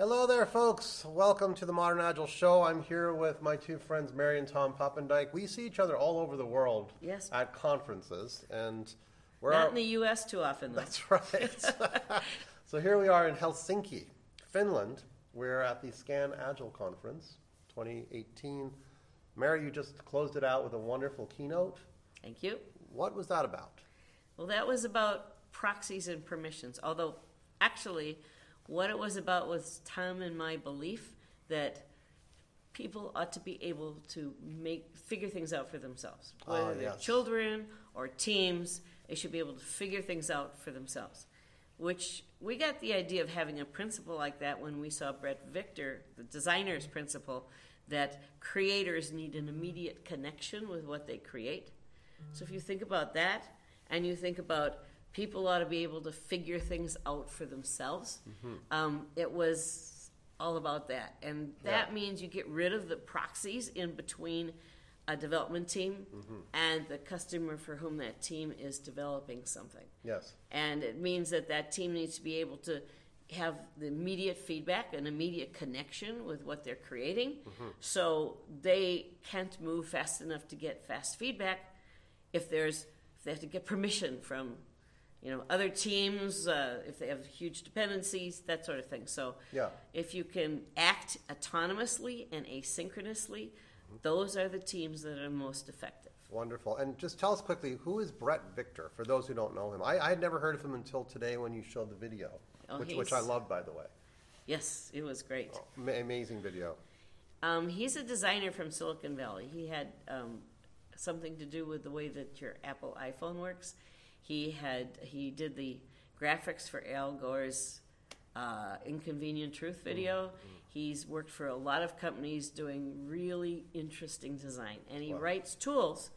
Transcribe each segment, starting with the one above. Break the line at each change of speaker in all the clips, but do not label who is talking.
Hello there, folks. Welcome to the Modern Agile Show. I'm here with my two friends, Mary and Tom Poppendieck. We see each other all over the world
Yes.
at conferences, and we're
Not in the U.S. too often, though.
That's right. so here we are in Helsinki, Finland. We're at the Scan Agile Conference 2018. Mary, you just closed it out with a wonderful keynote.
Thank you.
What was that about?
Well, that was about proxies and permissions. Although, actually, what it was about was Tom and my belief that people ought to be able to make figure things out for themselves.
Ah,
Whether they're
yes.
children or teams, they should be able to figure things out for themselves. Which we got the idea of having a principle like that when we saw Bret Victor, the designer's principle, that creators need an immediate connection with what they create. So if you think about that, and you think about people ought to be able to figure things out for themselves, mm-hmm. um, it was all about that. And that
Yeah.
means you get rid of the proxies in between a development team mm-hmm. and the customer for whom that team is developing something.
Yes.
And it means that that team needs to be able to have the immediate feedback and immediate connection with what they're creating. Mm-hmm. So they can't move fast enough to get fast feedback if there's if they have to get permission from you know other teams uh, if they have huge dependencies that sort of thing so
Yeah.
if you can act autonomously and asynchronously those are the teams that are most effective
Wonderful. And just tell us quickly, who is Bret Victor, for those who don't know him? I, I had never heard of him until today when you showed the video,
Oh,
which, which I loved, by the way.
yes it was great
Ma- amazing video.
Um, he's a designer from Silicon Valley. He had um, something to do with the way that your Apple iPhone works. He had he did the graphics for Al Gore's uh, Inconvenient Truth video. He's worked for a lot of companies doing really interesting design, and he
Wow.
writes tools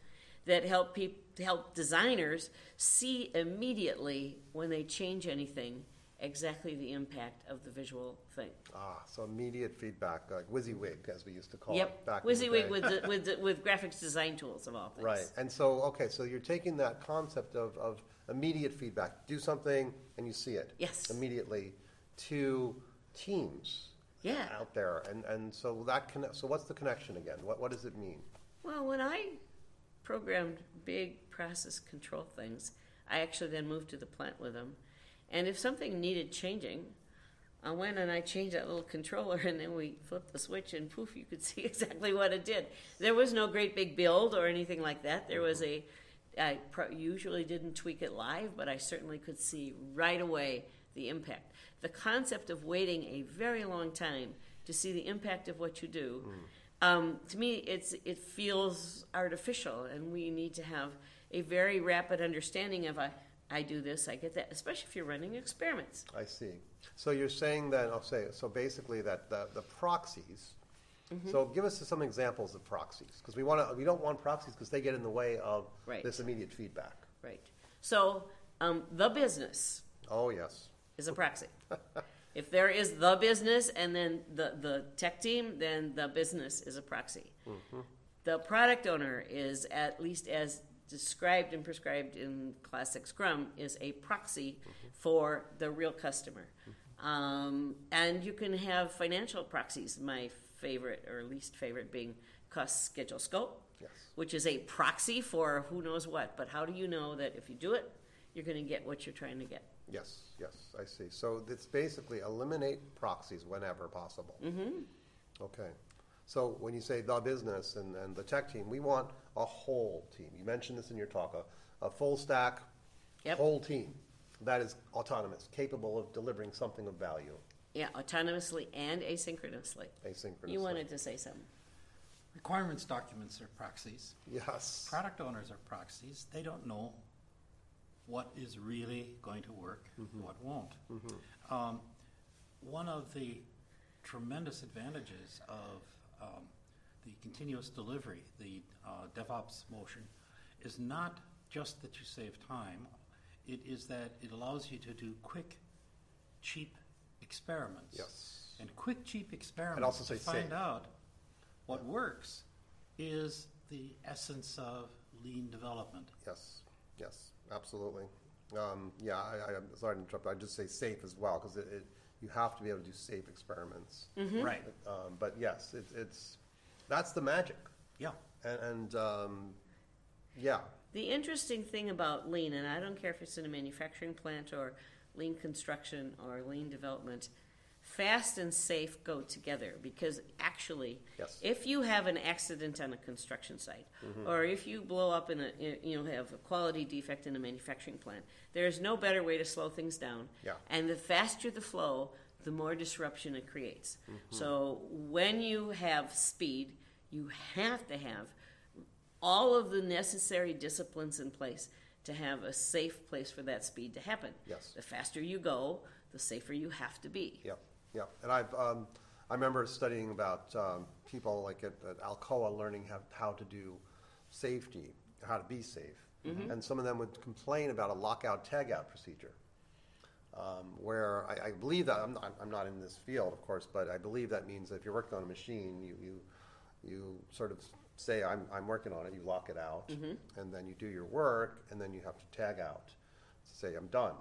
that help peop- help designers see immediately when they change anything exactly the impact of the visual thing.
Ah, so immediate feedback, like WYSIWYG, as we used to call it
Yep,
back in the
WYSIWYG
day.
with, the- with the- with graphics design tools of all things.
Right. And so, okay, so you're taking that concept of, of immediate feedback, do something and you see it
Yes.
immediately to teams
Yeah.
out there. And, and so that connect, so what's the connection again? What, what does it mean?
Well, when I programmed big process control things, I actually then moved to the plant with them. And if something needed changing, I went and I changed that little controller, and then we flipped the switch, and poof, you could see exactly what it did. There was no great big build or anything like that. There was a, I pro- usually didn't tweak it live, but I certainly could see right away the impact. The concept of waiting a very long time to see the impact of what you do, um, to me, it's it feels artificial, and we need to have a very rapid understanding of I, I do this, I get that, especially if you're running experiments.
I see. So you're saying that, I'll say, so basically that the, the proxies,
Mm-hmm.
so give us some examples of proxies, because we want to, we don't want proxies because they get in the way of
Right.
this immediate feedback.
Right. So um, the business
Oh, yes.
is a proxy. if there is the business and then the, the tech team, then the business is a proxy. The product owner is at least as described and prescribed in classic Scrum is a proxy for the real customer. Um, and you can have financial proxies. My favorite or least favorite being cost schedule scope
Yes.
which is a proxy for who knows what. But how do you know that if you do it, you're going to get what you're trying to get?
Yes, yes, I see. So it's basically eliminate proxies whenever possible. Mm-hmm. Okay. So when you say the business and, and the tech team, we want a whole team. You mentioned this in your talk, a, a full stack,
Yep.
whole team that is autonomous, capable of delivering something of value
Yeah, autonomously and asynchronously.
asynchronously.
You wanted to say something.
Requirements documents are proxies.
Yes.
Product owners are proxies. They don't know what is really going to work, what won't. Um, one of the tremendous advantages of um, the continuous delivery, the uh, DevOps motion, is not just that you save time, it is that it allows you to do quick, cheap experiments.
Yes.
And quick, cheap experiments
also
to find
safe.
out what works is the essence of lean development.
Yes, yes, absolutely. Um, yeah, I, I, I'm sorry to interrupt. I just say safe as well because it, it, you have to be able to do safe experiments.
Right.
Um, but yes, it's, it's that's the magic,
Yeah.
and, and um, yeah,
The interesting thing about lean, and I don't care if it's in a manufacturing plant or lean construction or lean development, fast and safe go together because actually,
Yes.
if you have an accident on a construction site, or if you blow up in a, you know, have a quality defect in a manufacturing plant, there is no better way to slow things down.
Yeah.
And the faster the flow, the more disruption it creates. So when you have speed, you have to have all of the necessary disciplines in place to have a safe place for that speed to happen.
Yes.
The faster you go, the safer you have to be.
Yep, yep. And I've, um, I remember studying about um, people like at, at Alcoa learning how, how to do safety, how to be safe. And some of them would complain about a lockout tagout procedure. Um, where I, I believe that I'm not, I'm not in this field, of course, but I believe that means that if you're working on a machine, you, you, you sort of say, I'm, I'm working on it, you lock it out, and then you do your work, and then you have to tag out, say, I'm done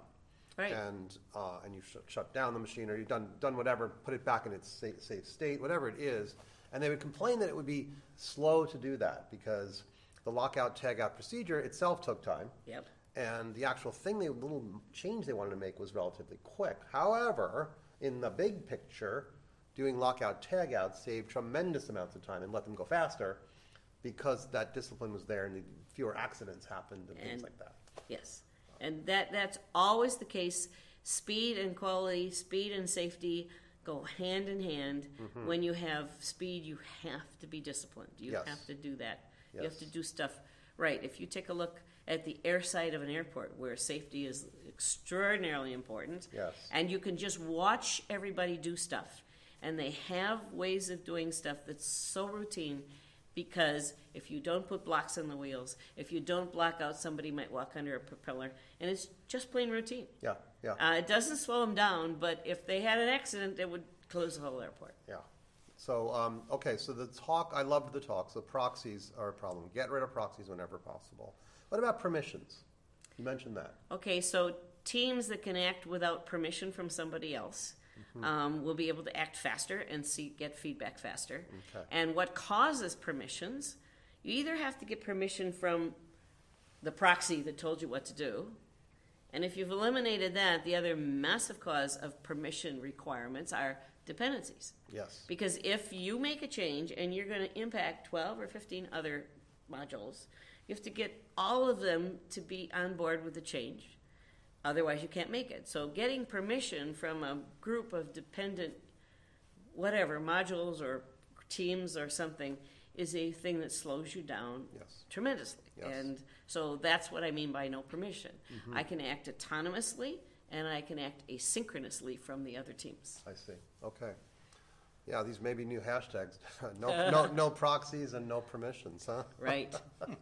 Right.
and uh, and you sh- shut down the machine or you've done done whatever, put it back in its safe, safe state, whatever it is, and they would complain that it would be slow to do that because the lockout tagout procedure itself took time.
Yep.
And the actual thing, they little change they wanted to make was relatively quick. However, in the big picture, doing lockout tagout saved tremendous amounts of time and let them go faster because that discipline was there and fewer accidents happened and, things like that.
Yes. And that, that's always the case. Speed and quality, speed and safety go hand in hand. Mm-hmm. When you have speed, you have to be disciplined. You
Yes.
have to do that. You have to do stuff right. If you take a look at the air side of an airport where safety is extraordinarily important,
Yes.
and you can just watch everybody do stuff. And they have ways of doing stuff that's so routine because if you don't put blocks on the wheels, if you don't block out, somebody might walk under a propeller, and it's just plain routine.
Yeah, yeah.
Uh, it doesn't slow them down, but if they had an accident, it would close the whole airport.
Yeah. So, um, okay, so the talk, I loved the talk. So proxies are a problem. Get rid of proxies whenever possible. What about permissions? You mentioned that.
Okay, so teams that can act without permission from somebody else
Mm-hmm.
um, will be able to act faster and see get feedback faster.
Okay.
And what causes permissions? You either have to get permission from the proxy that told you what to do, and if you've eliminated that, the other massive cause of permission requirements are dependencies.
Yes.
Because if you make a change and you're going to impact 12 or 15 other modules, you have to get all of them to be on board with the change. Otherwise, you can't make it. So, getting permission from a group of dependent, whatever, modules or teams or something is a thing that slows you down
Yes.
tremendously.
Yes. Mm-hmm.
And so that's what I mean by no permission. I can act autonomously and I can act asynchronously from the other teams.
I see. Okay. Yeah, these may be new hashtags. no, no, no proxies and no permissions, huh?
Right.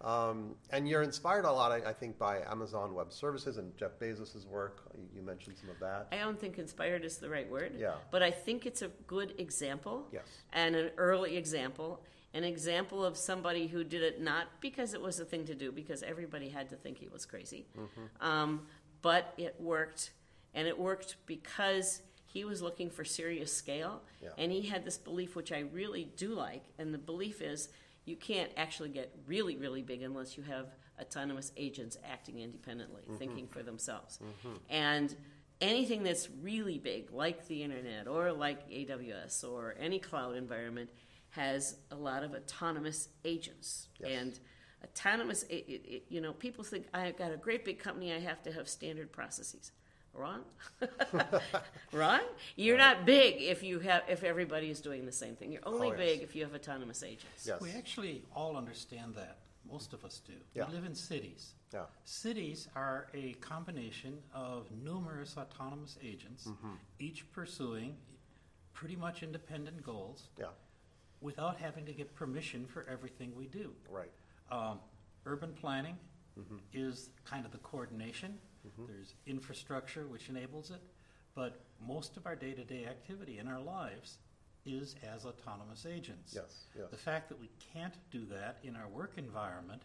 Um, and you're inspired a lot, I, I think, by Amazon Web Services and Jeff Bezos' work. You, you mentioned some of that.
I don't think inspired is the right word.
Yeah.
But I think it's a good example.
Yes.
And an early example. An example of somebody who did it not because it was a thing to do, because everybody had to think he was crazy.
Mm-hmm.
Um, but it worked. And it worked because he was looking for serious scale.
Yeah.
And he had this belief, which I really do like. And the belief is you can't actually get really, really big unless you have autonomous agents acting independently, mm-hmm. thinking for themselves. Mm-hmm. And anything that's really big, like the internet or like AWS or any cloud environment, has a lot of autonomous agents.
Yes.
And autonomous, it, it- you know, people think I've got a great big company, I have to have standard processes. Wrong, wrong. You're not big if you have if everybody is doing the same thing. You're only
Oh, yes.
big if you have autonomous agents.
Yes.
We actually all understand that. Most of us do.
Yeah.
We live in cities.
Yeah.
Cities are a combination of numerous autonomous agents,
Mm-hmm.
each pursuing pretty much independent goals
Yeah.
without having to get permission for everything we do.
Right.
Um, urban planning
Mm-hmm.
is kind of the coordination. There's infrastructure which enables it, but most of our day-to-day activity in our lives is as autonomous agents.
Yes. Yes.
The fact that we can't do that in our work environment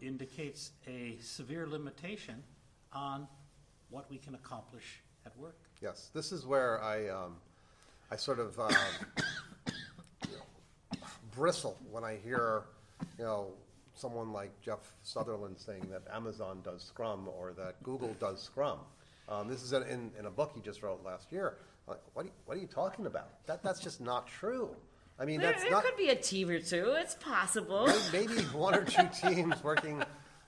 indicates a severe limitation on what we can accomplish at work.
Yes, this is where I, um, I sort of um, you know, bristle when I hear, you know, someone like Jeff Sutherland saying that Amazon does Scrum or that Google does Scrum. Um, this is in, in a book he just wrote last year. Like, what, are you, what are you talking about? That, that's just not true. I mean,
There,
that's
there
not
could be a team or two. It's possible.
maybe one or two teams working.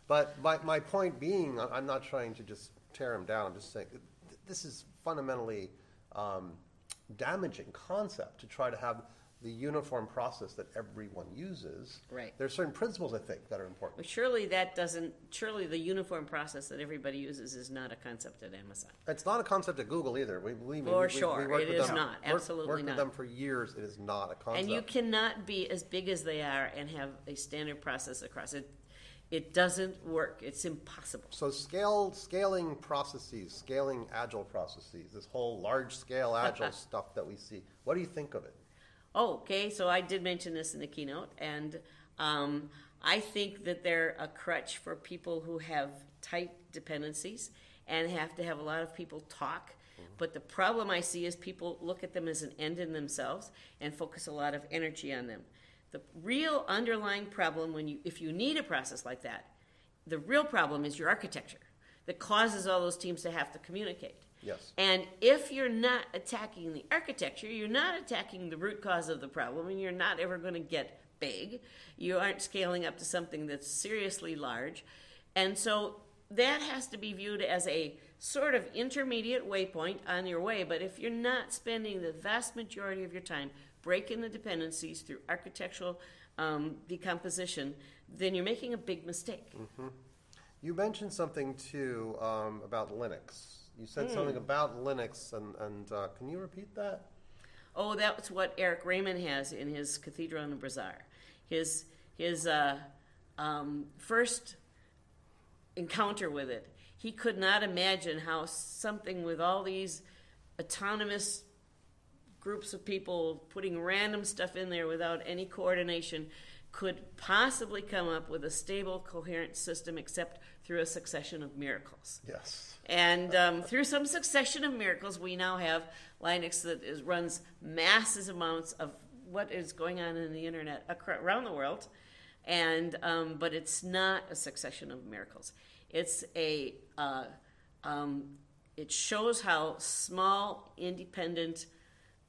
But my, my point being, I'm not trying to just tear him down. I'm just saying this is fundamentally um, damaging concept to try to have the uniform process that everyone uses.
Right.
There are certain principles I think that are important.
But surely that doesn't. Surely the uniform process that everybody uses is not a concept at Amazon.
It's not a concept at Google either. We believe me.
For
we- we-
sure.
we worked
It
with them-
not.
worked- worked
not.
with them for years. It is not a concept.
And you cannot be as big as they are and have a standard process across it. It doesn't work. It's impossible.
So scale, scaling processes, scaling agile processes, this whole large scale agile stuff that we see. What do you think of it?
Oh, okay. So I did mention this in the keynote, and um, I think that they're a crutch for people who have tight dependencies and have to have a lot of people talk. But the problem I see is people look at them as an end in themselves and focus a lot of energy on them. The real underlying problem when you if you need a process like that, the real problem is your architecture that causes all those teams to have to communicate.
Yes.
And if you're not attacking the architecture, you're not attacking the root cause of the problem, and you're not ever going to get big. You aren't scaling up to something that's seriously large. And so that has to be viewed as a sort of intermediate waypoint on your way. But if you're not spending the vast majority of your time breaking the dependencies through architectural um, decomposition, then you're making a big mistake.
You mentioned something too um, about Linux. You said
Hmm.
something about Linux, and, and uh, can you repeat that?
Oh, that's what Eric Raymond has in his Cathedral in the Bazaar. His his uh, um, first encounter with it, he could not imagine how something with all these autonomous groups of people putting random stuff in there without any coordination could possibly come up with a stable, coherent system except through a succession of miracles.
Yes.
And um, through some succession of miracles, we now have Linux that is, runs massive amounts of what is going on in the internet around the world. And um, but it's not a succession of miracles. It's a uh, um, it shows how small, independent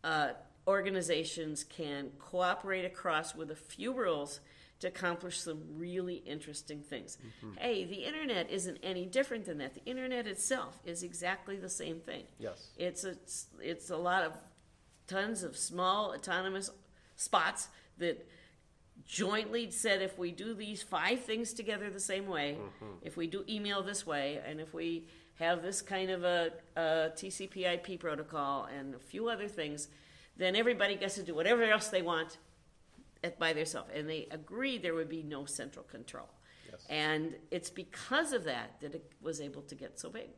uh, organizations can cooperate across with a few rules to accomplish some really interesting things. Mm-hmm. Hey, the internet isn't any different than that. The internet itself is exactly the same thing.
Yes.
It's a, it's a lot of tons of small autonomous spots that jointly said if we do these five things together the same way, mm-hmm. if we do email this way, and if we have this kind of a, a TCP/IP protocol and a few other things, then everybody gets to do whatever else they want at, by themselves. And they agreed there would be no central control.
Yes.
And it's because of that that it was able to get so big.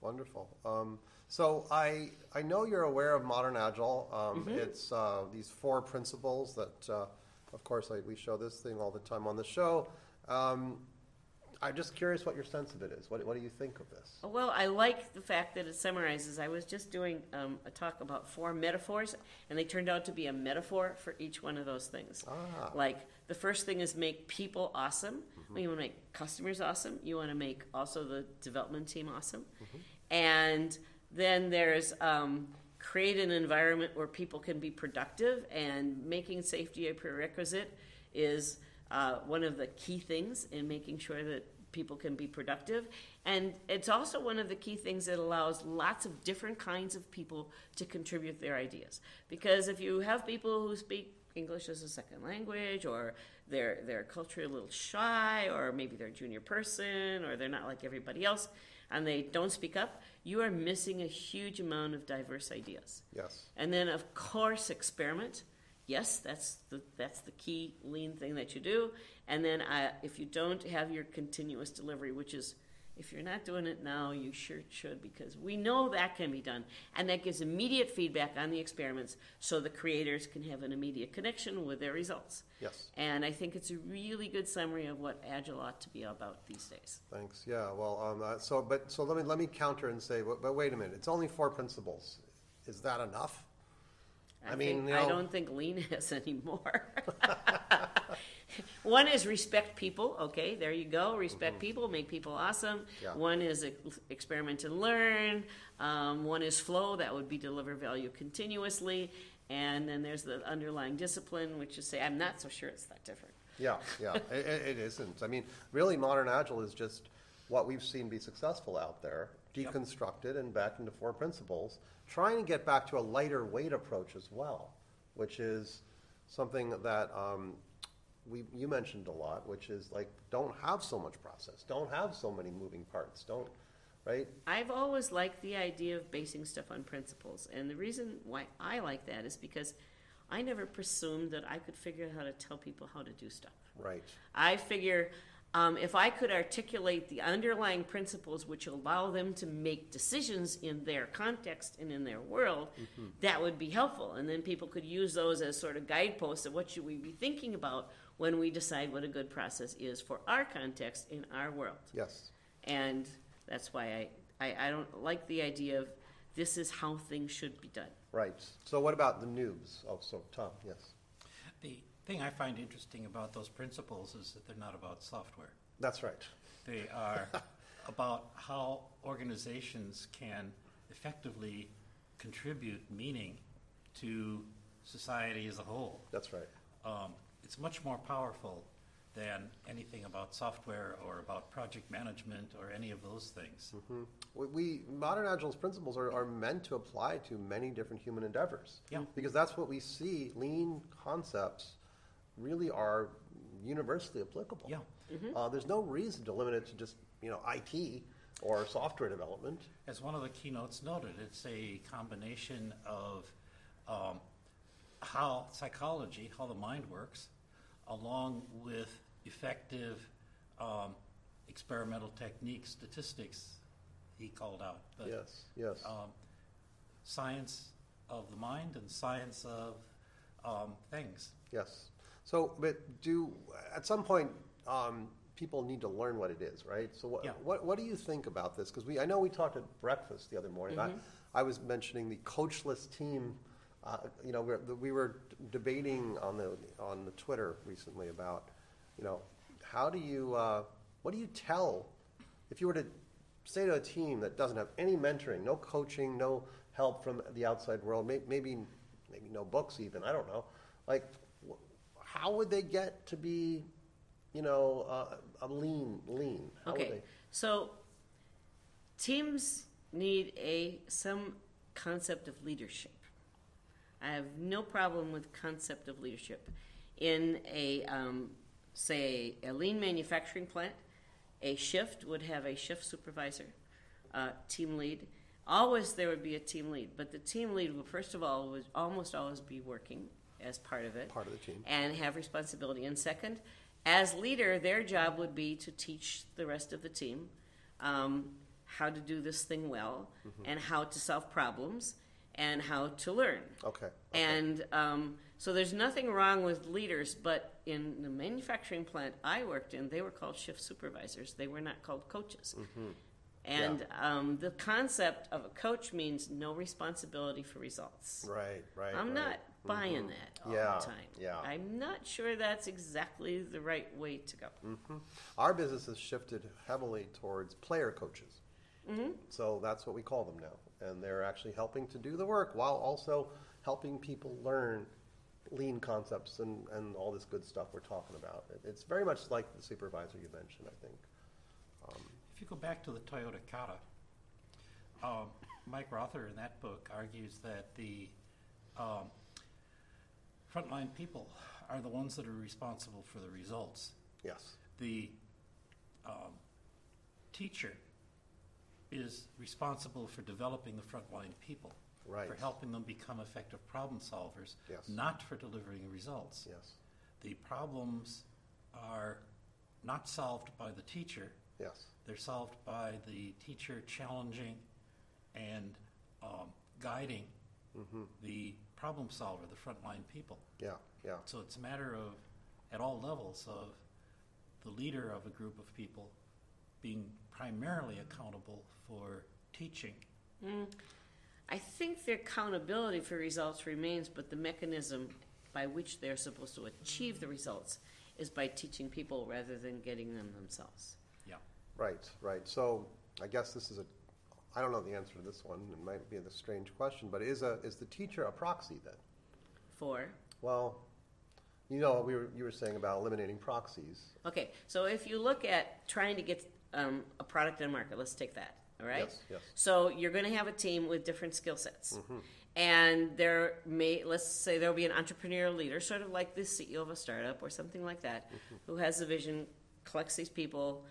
Wonderful. Um, so I I know you're aware of modern agile. Um,
Mm-hmm.
It's uh, these four principles that, uh, of course, I, we show this thing all the time on the show. Um, I'm just curious what your sense of it is. What, what do you think of this?
Well, I like the fact that it summarizes. I was just doing um, a talk about four metaphors, and they turned out to be a metaphor for each one of those things.
Ah.
Like the first thing is make people awesome.
Mm-hmm.
Well, you want to make customers awesome. You want to make also the development team awesome.
Mm-hmm.
And then there's um, create an environment where people can be productive, and making safety a prerequisite is uh, one of the key things in making sure that people can be productive. And it's also one of the key things that allows lots of different kinds of people to contribute their ideas. Because if you have people who speak English as a second language, or they're they're culturally a little shy, or maybe they're a junior person, or they're not like everybody else, and they don't speak up, you are missing a huge amount of diverse ideas.
Yes.
And then, of course, experiment. Yes, that's the that's the key lean thing that you do. And then, uh, if you don't have your continuous delivery, which is if you're not doing it now, you sure should because we know that can be done. And that gives immediate feedback on the experiments so the creators can have an immediate connection with their results.
Yes.
And I think it's a really good summary of what Agile ought to be about these days.
Thanks. Yeah. Well, um, uh, so but so let me let me counter and say, but, but wait a minute. It's only four principles. Is that enough?
I,
I mean,
think,
you
I don't think lean is anymore. One is respect people. Okay, there you go. Respect people, make people awesome.
Mm-hmm. Yeah.
One is experiment and learn. Um, one is flow. That would be deliver value continuously. And then there's the underlying discipline, which is say, I'm not so sure it's that different.
Yeah, yeah, it it isn't. I mean, really, modern agile is just what we've seen be successful out there,
Yep.
deconstructed and back into four principles, trying to get back to a lighter weight approach as well, which is something that um, we you mentioned a lot, which is like don't have so much process, don't have so many moving parts, don't right?
I've always liked the idea of basing stuff on principles. And the reason why I like that is because I never presumed that I could figure out how to tell people how to do stuff.
Right.
I figure um, if I could articulate the underlying principles which allow them to make decisions in their context and in their world, that would be helpful. And then people could use those as sort of guideposts of what should we be thinking about when we decide what a good process is for our context in our world.
Yes.
And that's why I, I, I don't like the idea of this is how things should be done.
Right. So what about the noobs? Oh, so Tom, yes.
The thing I find interesting about those principles is that they're not about software.
That's right.
They are about how organizations can effectively contribute meaning to society as a whole.
That's right.
Um, it's much more powerful than anything about software or about project management or any of those things.
Hmm. We, we modern agile's principles are, are meant to apply to many different human endeavors.
Yeah.
Because that's what we see. Lean concepts really are universally applicable.
Yeah.
Uh, there's no reason to limit it to just you know IT or software development.
As one of the keynotes noted, it's a combination of um, how psychology, how the mind works, along with effective um, experimental techniques, statistics, he called out. But,
yes. Yes.
Um, science of the mind and science of um, things.
Yes. So, but do at some point um, people need to learn what it is, right? So, what
Yeah.
what, what do you think about this? Because we I know we talked at breakfast the other morning. I, I was mentioning the coachless team. Uh, you know, we're, we were debating on the on the Twitter recently about, you know, how do you uh, what do you tell if you were to say to a team that doesn't have any mentoring, no coaching, no help from the outside world, may, maybe maybe no books even, I don't know, like how would they get to be, you know, uh, a lean lean? How would
Okay,
they-
so teams need a some concept of leadership. I have no problem with concept of leadership in a um, say a lean manufacturing plant. A shift would have a shift supervisor, uh, team lead. Always there would be a team lead, but the team lead would first of all would almost always be working as part of it
Part of the team.
and have responsibility. And second, as leader, their job would be to teach the rest of the team um, how to do this thing well and how to solve problems and how to learn.
Okay. okay.
And um, so there's nothing wrong with leaders, but in the manufacturing plant I worked in, they were called shift supervisors. They were not called coaches. And um, the concept of a coach means no responsibility for results.
right, right.
I'm
right.
not buying that all
Yeah,
the time.
yeah.
I'm not sure that's exactly the right way to go.
Our business has shifted heavily towards player coaches.
Mm-hmm.
So that's what we call them now. And they're actually helping to do the work while also helping people learn lean concepts and, and all this good stuff we're talking about. It, it's very much like the supervisor you mentioned, I think.
If you go back to the Toyota Kata, um, Mike Rother in that book argues that the um, frontline people are the ones that are responsible for the results.
Yes.
The um, teacher is responsible for developing the frontline people,
Right.
for helping them become effective problem solvers,
Yes.
not for delivering results.
Yes.
The problems are not solved by the teacher,
Yes.
They're solved by the teacher challenging and um, guiding
Mm-hmm.
the problem solver, the frontline people.
Yeah. Yeah.
So it's a matter of, at all levels, of the leader of a group of people being primarily accountable for teaching. Mm.
I think the accountability for results remains, but the mechanism by which they're supposed to achieve the results is by teaching people rather than getting them themselves.
Yeah.
Right, right. So I guess this is a, I don't know the answer to this one. It might be a strange question, but is a is the teacher a proxy then?
For
Well, you know, we were, you were saying about eliminating proxies.
okay, so if you look at trying to get um, a product in market, let's take that. All right.
Yes, yes.
So you're going to have a team with different skill sets. And there may, let's say there'll be an entrepreneurial leader, sort of like the CEO of a startup or something like that, who has a vision, collects these people,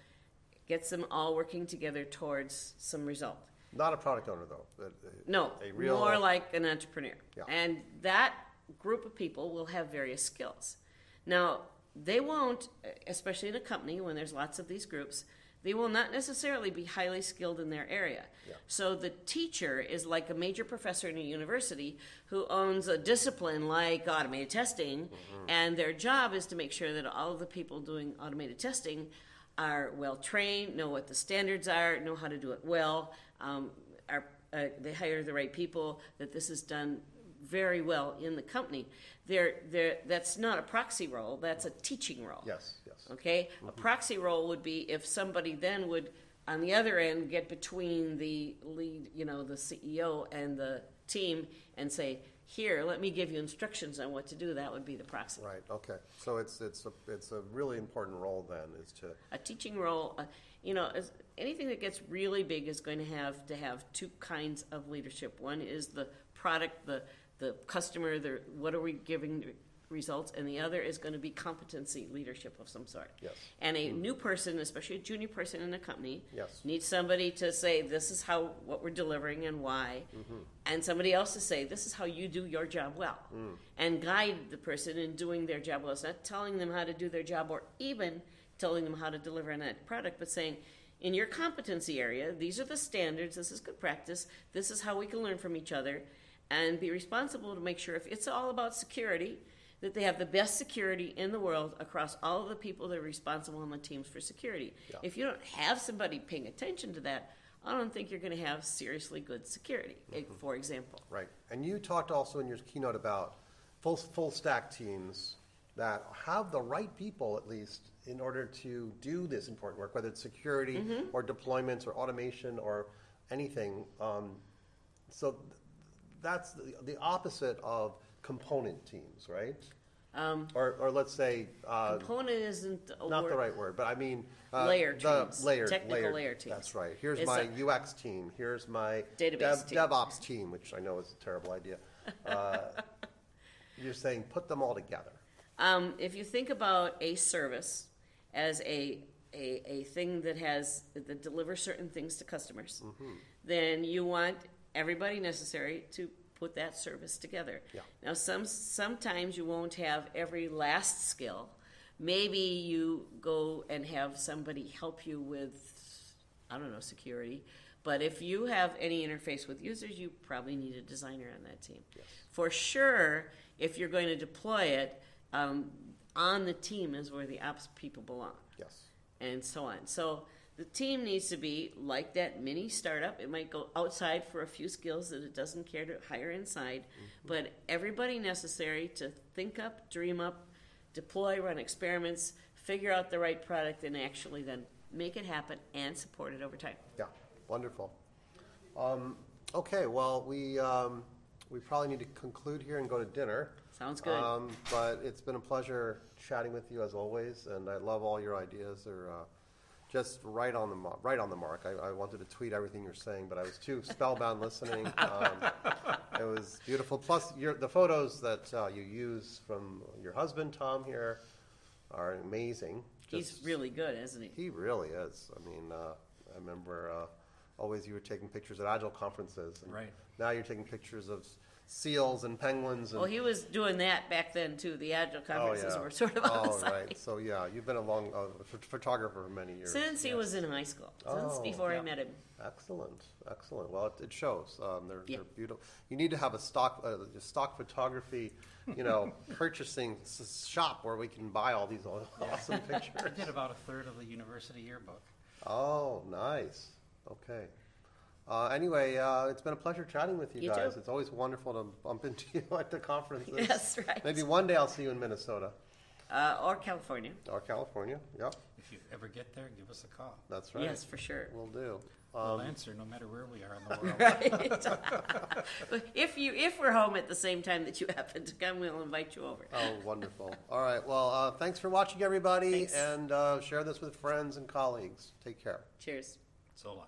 gets them all working together towards some result.
Not a product owner though. uh,
No,
a real
more like an entrepreneur.
Yeah.
And that group of people will have various skills. Now, they won't, especially in a company when there's lots of these groups, they will not necessarily be highly skilled in their area.
Yeah.
So the teacher is like a major professor in a university who owns a discipline like automated testing,
Mm-hmm.
and their job is to make sure that all of the people doing automated testing are well trained, know what the standards are, know how to do it well, um, are uh, they hire the right people, that this is done very well in the company. They're, they're, that's not a proxy role, that's a teaching role.
Yes, yes.
Okay? A proxy role would be if somebody then would, on the other end, get between the lead, you know, the CEO and the team and say, here, let me give you instructions on what to do. That would be the proxy.
Right. Okay. So it's it's a it's a really important role then is to
A teaching role, uh, you know, anything that gets really big is going to have to have two kinds of leadership. One is the product, the the customer, the what are we giving results, and the other is going to be competency leadership of some sort.
Yes.
And a mm-hmm. new person, especially a junior person in a company,
Yes.
needs somebody to say this is how what we're delivering and why, mm-hmm. and somebody else to say this is how you do your job well, mm. and guide the person in doing their job well. It's not telling them how to do their job or even telling them how to deliver on that product, but saying. In your competency area, these are the standards. This is good practice. This is how we can learn from each other, and be responsible to make sure if it's all about security, that they have the best security in the world across all of the people that are responsible on the teams for security.
Yeah.
If you don't have somebody paying attention to that, I don't think you're going to have seriously good security, eh, for example.
right. And you talked also in your keynote about full full stack teams that have the right people at least in order to do this important work, whether it's security
Mm-hmm.
or deployments or automation or anything. Um, so th- that's the, the opposite of component teams, right?
Um,
Or, or let's say uh,
component isn't a
not
word.
the right word, but I mean uh,
Layer
the
teams,
layer,
technical layer teams.
That's right. Here's
It's
my UX team. Here's my
Database team.
DevOps team, which I know is a terrible idea. Uh, you're saying put them all together.
Um, if you think about a service as a, a, a thing that has that delivers certain things to customers,
Mm-hmm.
then you want everybody necessary to put that service together.
Yeah.
Now, some sometimes you won't have every last skill. Maybe you go and have somebody help you with, I don't know, security. But if you have any interface with users, you probably need a designer on that team.
Yes.
For sure, if you're going to deploy it, um, on the team is where the ops people belong
Yes.
and so on. So the team needs to be like that mini startup. It might go outside for a few skills that it doesn't care to hire inside, but everybody necessary to think up, dream up, deploy, run experiments, figure out the right product, and actually then make it happen and support it over time.
Yeah. Wonderful. Um, okay. Well, we um, we probably need to conclude here and go to dinner.
Sounds good.
Um, but it's been a pleasure chatting with you as always, and I love all your ideas. They're uh, just right on the mar- right on the mark. I, I wanted to tweet everything you're saying, but I was too spellbound listening. Um, it was beautiful. Plus, your, the photos that uh, you use from your husband Tom here are amazing.
He's really good, isn't he?
he really is. I mean, uh, I remember uh, always you were taking pictures at Agile conferences. And
Right.
Now you're taking pictures of seals and penguins and.
Well, he was doing that back then too. The agile conferences
yeah.
were sort of on the
Oh,
side.
right. So yeah, you've been a long uh, ph- photographer for many years.
Since he was in high school, since
Oh,
before
yeah.
I met him.
Excellent, excellent. Well, it, it shows. Um, they're,
Yeah.
they're beautiful. You need to have a stock, uh, a stock photography, you know, purchasing s- shop where we can buy all these aw- awesome
I
pictures.
did about a third of the university yearbook.
Oh, nice. Okay. Uh, anyway, uh, it's been a pleasure chatting with you,
You
guys.
too.
It's always wonderful to bump into you at the conferences.
That's right.
Maybe one day I'll see you in Minnesota
Uh, or California.
or California. Yep,
If you ever get there, give us a call.
that's right.
Yes, for sure.
We'll do.
We'll
Um,
answer no matter where we are in the world.
Right. But if you if we're home at the same time that you happen to come, we'll invite you over.
Oh, wonderful. All right. Well, uh, thanks for watching, everybody,
Thanks.
and uh, share this with friends and colleagues. Take care.
Cheers.
So long.